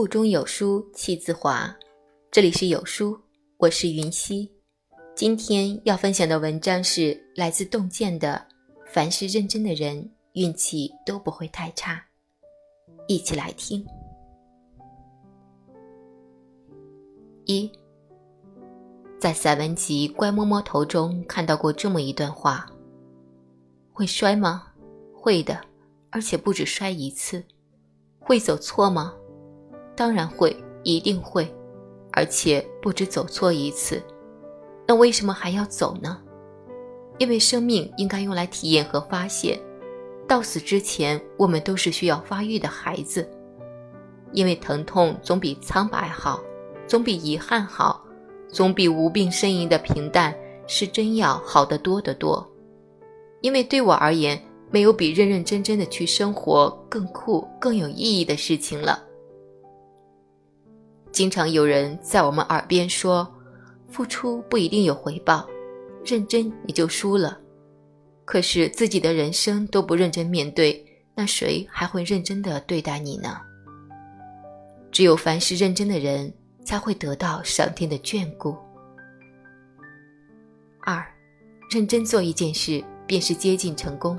腹中有书气自华，这里是有书，我是云溪。今天要分享的文章是来自洞见的，凡是认真的人，运气都不会太差。一起来听。一，在散文集《乖摸摸头》中看到过这么一段话：会摔吗？会的，而且不止摔一次。会走错吗？当然会，一定会，而且不止走错一次。那为什么还要走呢？因为生命应该用来体验和发现。到死之前，我们都是需要发育的孩子。因为疼痛总比苍白好，总比遗憾好，总比无病呻吟的平淡是真要好得多得多。因为对我而言，没有比认认真真的去生活更酷、更有意义的事情了。经常有人在我们耳边说：“付出不一定有回报，认真你就输了。”可是自己的人生都不认真面对，那谁还会认真的对待你呢？只有凡是认真的人，才会得到上天的眷顾。二，认真做一件事，便是接近成功。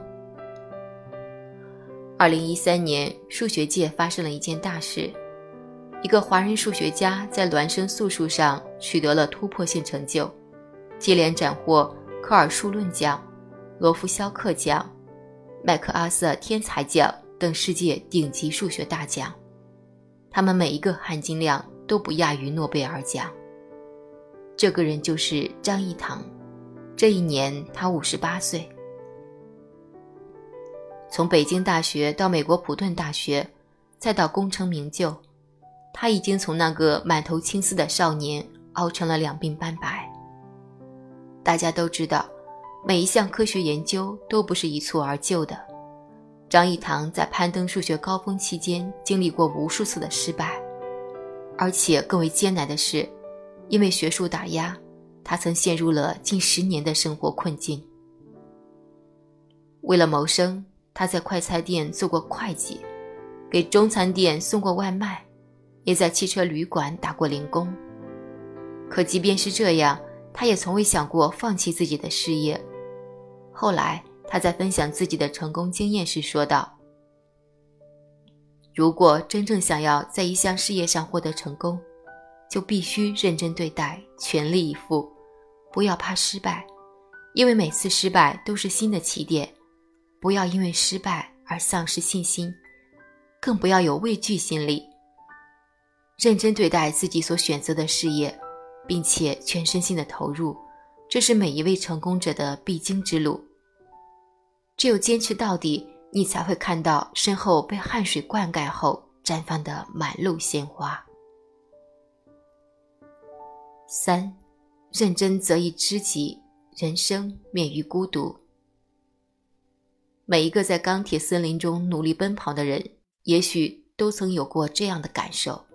二零一三年，数学界发生了一件大事。一个华人数学家在孪生素数上取得了突破性成就，接连斩获科尔数论奖、罗夫肖克奖、麦克阿瑟天才奖等世界顶级数学大奖，他们每一个含金量都不亚于诺贝尔奖。这个人就是张益唐，这一年他五十八岁。从北京大学到美国普顿大学，再到功成名就。他已经从那个满头青丝的少年熬成了两鬓斑白。大家都知道，每一项科学研究都不是一蹴而就的。张益唐在攀登数学高峰期间经历过无数次的失败，而且更为艰难的是，因为学术打压，他曾陷入了近十年的生活困境。为了谋生，他在快餐店做过会计，给中餐店送过外卖。也在汽车旅馆打过零工，可即便是这样，他也从未想过放弃自己的事业。后来，他在分享自己的成功经验时说道：“如果真正想要在一项事业上获得成功，就必须认真对待，全力以赴，不要怕失败，因为每次失败都是新的起点。不要因为失败而丧失信心，更不要有畏惧心理。”认真对待自己所选择的事业，并且全身心的投入，这是每一位成功者的必经之路。只有坚持到底，你才会看到身后被汗水灌溉后绽放的满路鲜花。三，认真则易知己，人生免于孤独。每一个在钢铁森林中努力奔跑的人，也许都曾有过这样的感受。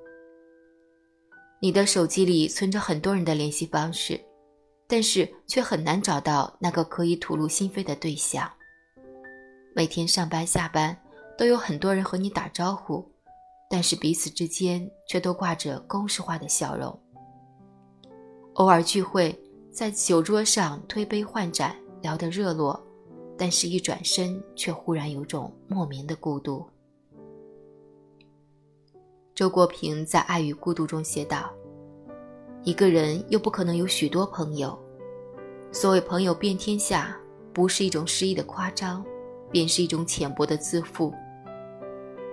你的手机里存着很多人的联系方式，但是却很难找到那个可以吐露心扉的对象。每天上班下班都有很多人和你打招呼，但是彼此之间却都挂着公式化的笑容。偶尔聚会，在酒桌上推杯换盏，聊得热络，但是一转身却忽然有种莫名的孤独。周国平在《爱与孤独》中写道：“一个人又不可能有许多朋友。所谓朋友遍天下，不是一种诗意的夸张，便是一种浅薄的自负。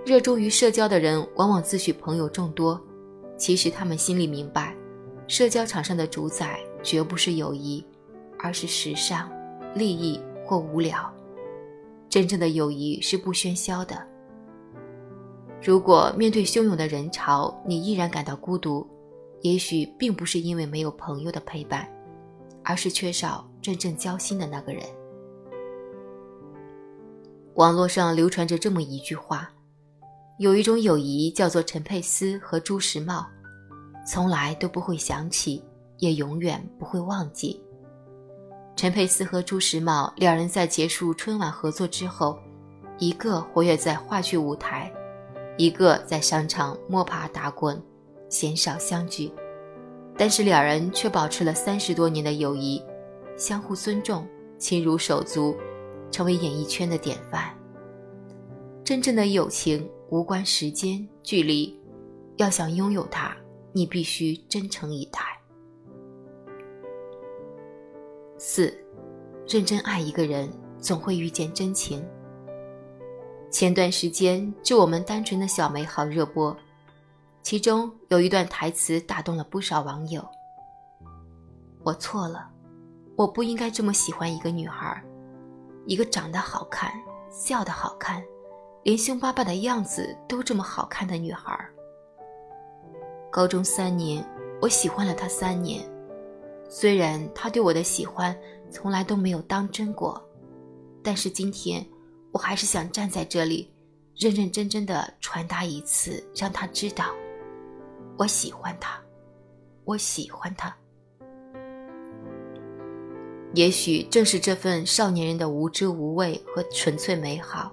热衷于社交的人，往往自诩朋友众多，其实他们心里明白，社交场上的主宰绝不是友谊，而是时尚、利益或无聊。真正的友谊是不喧嚣的。”如果面对汹涌的人潮，你依然感到孤独，也许并不是因为没有朋友的陪伴，而是缺少真正交心的那个人。网络上流传着这么一句话：有一种友谊叫做陈佩斯和朱时茂，从来都不会想起，也永远不会忘记。陈佩斯和朱时茂两人在结束春晚合作之后，一个活跃在话剧舞台。一个在商场摸爬打滚，鲜少相聚，但是两人却保持了三十多年的友谊，相互尊重，亲如手足，成为演艺圈的典范。真正的友情无关时间距离，要想拥有它，你必须真诚以待。四，认真爱一个人，总会遇见真情。前段时间，就我们单纯的小美好热播，其中有一段台词打动了不少网友。我错了，我不应该这么喜欢一个女孩，一个长得好看、笑得好看。连凶巴巴的样子都这么好看的女孩。高中三年，我喜欢了她三年，虽然她对我的喜欢从来都没有当真过，但是今天我还是想站在这里，认认真真的传达一次，让他知道，我喜欢他，我喜欢他。也许正是这份少年人的无知无畏和纯粹美好。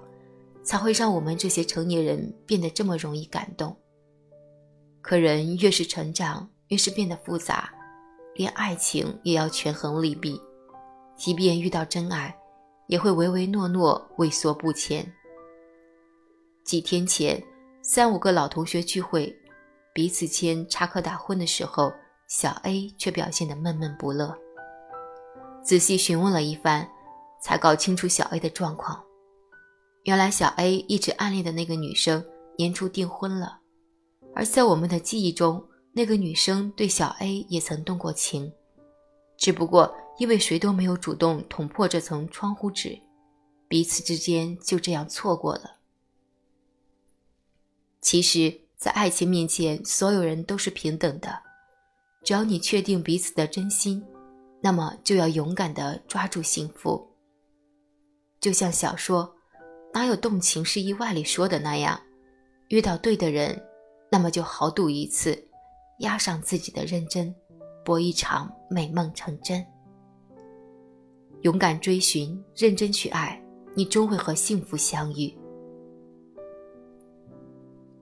才会让我们这些成年人变得这么容易感动。可人越是成长，越是变得复杂，连爱情也要权衡利弊。即便遇到真爱，也会唯唯诺诺、畏缩不前。几天前，三五个老同学聚会，彼此间插科打诨的时候，小 A 却表现得闷闷不乐。仔细询问了一番，才搞清楚小 A 的状况。原来小 A 一直暗恋的那个女生年初订婚了，而在我们的记忆中，那个女生对小 A 也曾动过情，只不过因为谁都没有主动捅破这层窗户纸，彼此之间就这样错过了。其实，在爱情面前，所有人都是平等的，只要你确定彼此的真心，那么就要勇敢地抓住幸福。就像小说。哪有动情是意外里说的那样？遇到对的人，那么就豪赌一次，押上自己的认真，搏一场美梦成真。勇敢追寻，认真去爱，你终会和幸福相遇。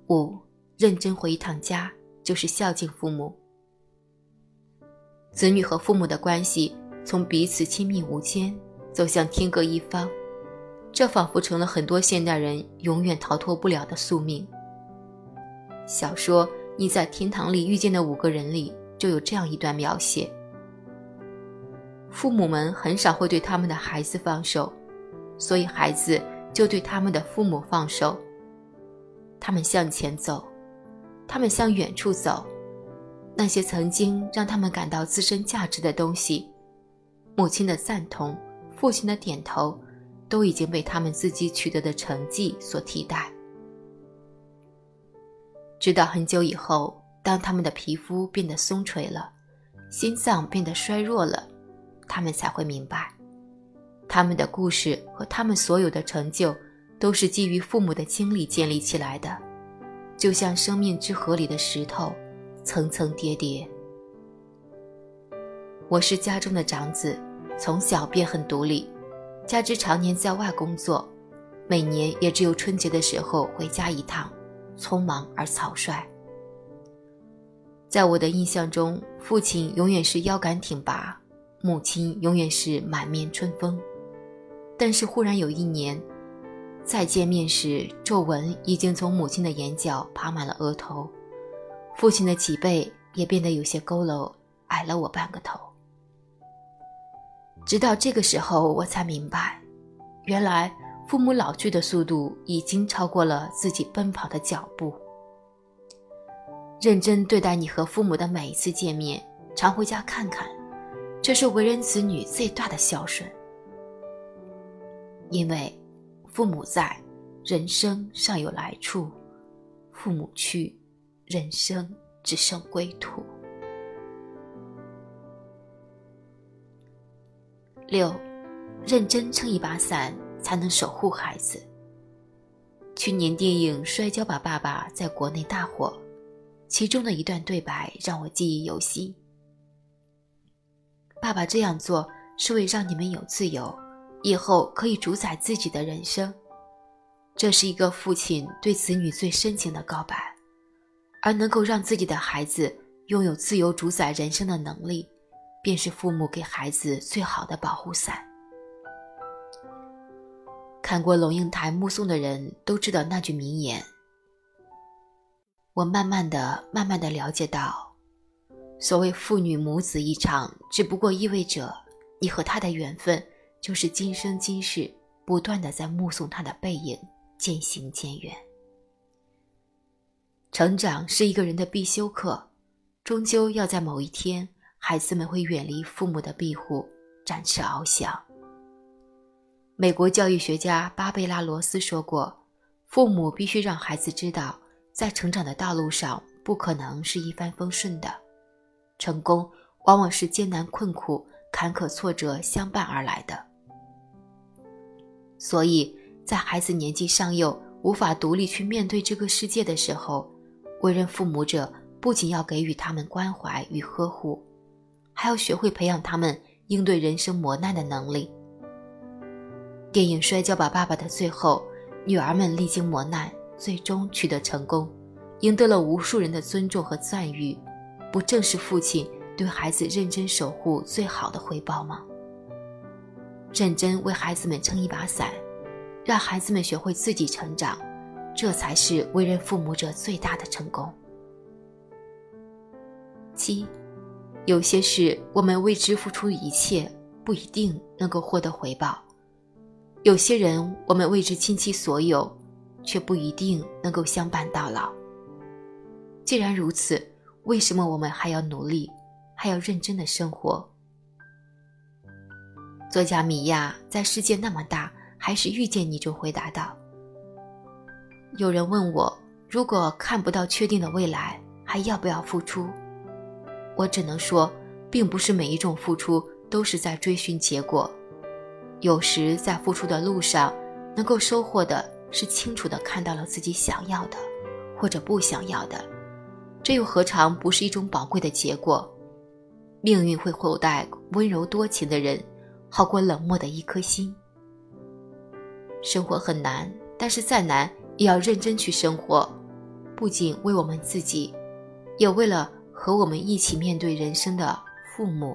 五，认真回一趟家，就是孝敬父母。子女和父母的关系，从彼此亲密无间，走向天各一方。这仿佛成了很多现代人永远逃脱不了的宿命。小说《你在天堂里遇见的五个人》里就有这样一段描写：父母们很少会对他们的孩子放手，所以孩子就对他们的父母放手。他们向前走，他们向远处走，那些曾经让他们感到自身价值的东西，母亲的赞同，父亲的点头。都已经被他们自己取得的成绩所替代。直到很久以后，当他们的皮肤变得松垂了，心脏变得衰弱了，他们才会明白，他们的故事和他们所有的成就，都是基于父母的经历建立起来的，就像生命之河里的石头，层层叠叠。我是家中的长子，从小便很独立。加之常年在外工作，每年也只有春节的时候回家一趟，匆忙而草率。在我的印象中，父亲永远是腰杆挺拔，母亲永远是满面春风。但是忽然有一年，再见面时，皱纹已经从母亲的眼角爬满了额头，父亲的脊背也变得有些佝偻，矮了我半个头。直到这个时候，我才明白，原来父母老去的速度已经超过了自己奔跑的脚步。认真对待你和父母的每一次见面，常回家看看，这是为人子女最大的孝顺。因为父母在，人生尚有来处；父母去，人生只剩归途。六，认真撑一把伞，才能守护孩子。去年电影《摔跤吧，爸爸》在国内大火，其中的一段对白让我记忆犹新。爸爸这样做是为让你们有自由，以后可以主宰自己的人生。这是一个父亲对子女最深情的告白，而能够让自己的孩子拥有自由主宰人生的能力，便是父母给孩子最好的保护伞。看过龙应台目送的人都知道那句名言。我慢慢的、慢慢的了解到，所谓父女母子一场，只不过意味着你和他的缘分，就是今生今世不断的在目送他的背影渐行渐远。成长是一个人的必修课，终究要在某一天，孩子们会远离父母的庇护，展翅翱翔。美国教育学家巴贝拉罗斯说过：“父母必须让孩子知道。”在成长的道路上，不可能是一帆风顺的，成功往往是艰难困苦、坎坷挫折相伴而来的。所以在孩子年纪尚幼、无法独立去面对这个世界的时候，为人父母者不仅要给予他们关怀与呵护，还要学会培养他们应对人生磨难的能力。电影《摔跤吧，爸爸》的最后，女儿们历经磨难。最终取得成功，赢得了无数人的尊重和赞誉，不正是父亲对孩子认真守护最好的回报吗？认真为孩子们撑一把伞，让孩子们学会自己成长，这才是为人父母者最大的成功。七，有些事我们为之付出一切，不一定能够获得回报；有些人我们为之倾其所有。却不一定能够相伴到老。既然如此，为什么我们还要努力，还要认真的生活？作家米娅在《世界那么大，还是遇见你》中回答道：“有人问我，如果看不到确定的未来，还要不要付出？我只能说，并不是每一种付出都是在追寻结果，有时在付出的路上，能够收获的。”是清楚的看到了自己想要的，或者不想要的，这又何尝不是一种宝贵的结果？命运会厚待温柔多情的人，好过冷漠的一颗心。生活很难，但是再难也要认真去生活，不仅为我们自己，也为了和我们一起面对人生的父母、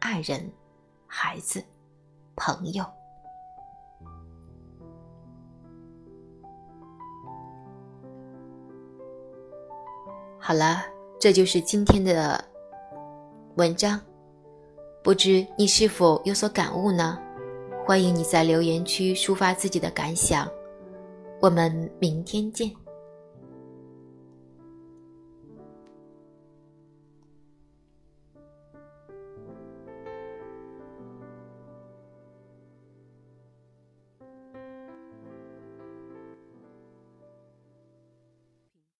爱人、孩子、朋友。好了，这就是今天的文章。不知你是否有所感悟呢？欢迎你在留言区抒发自己的感想。我们明天见。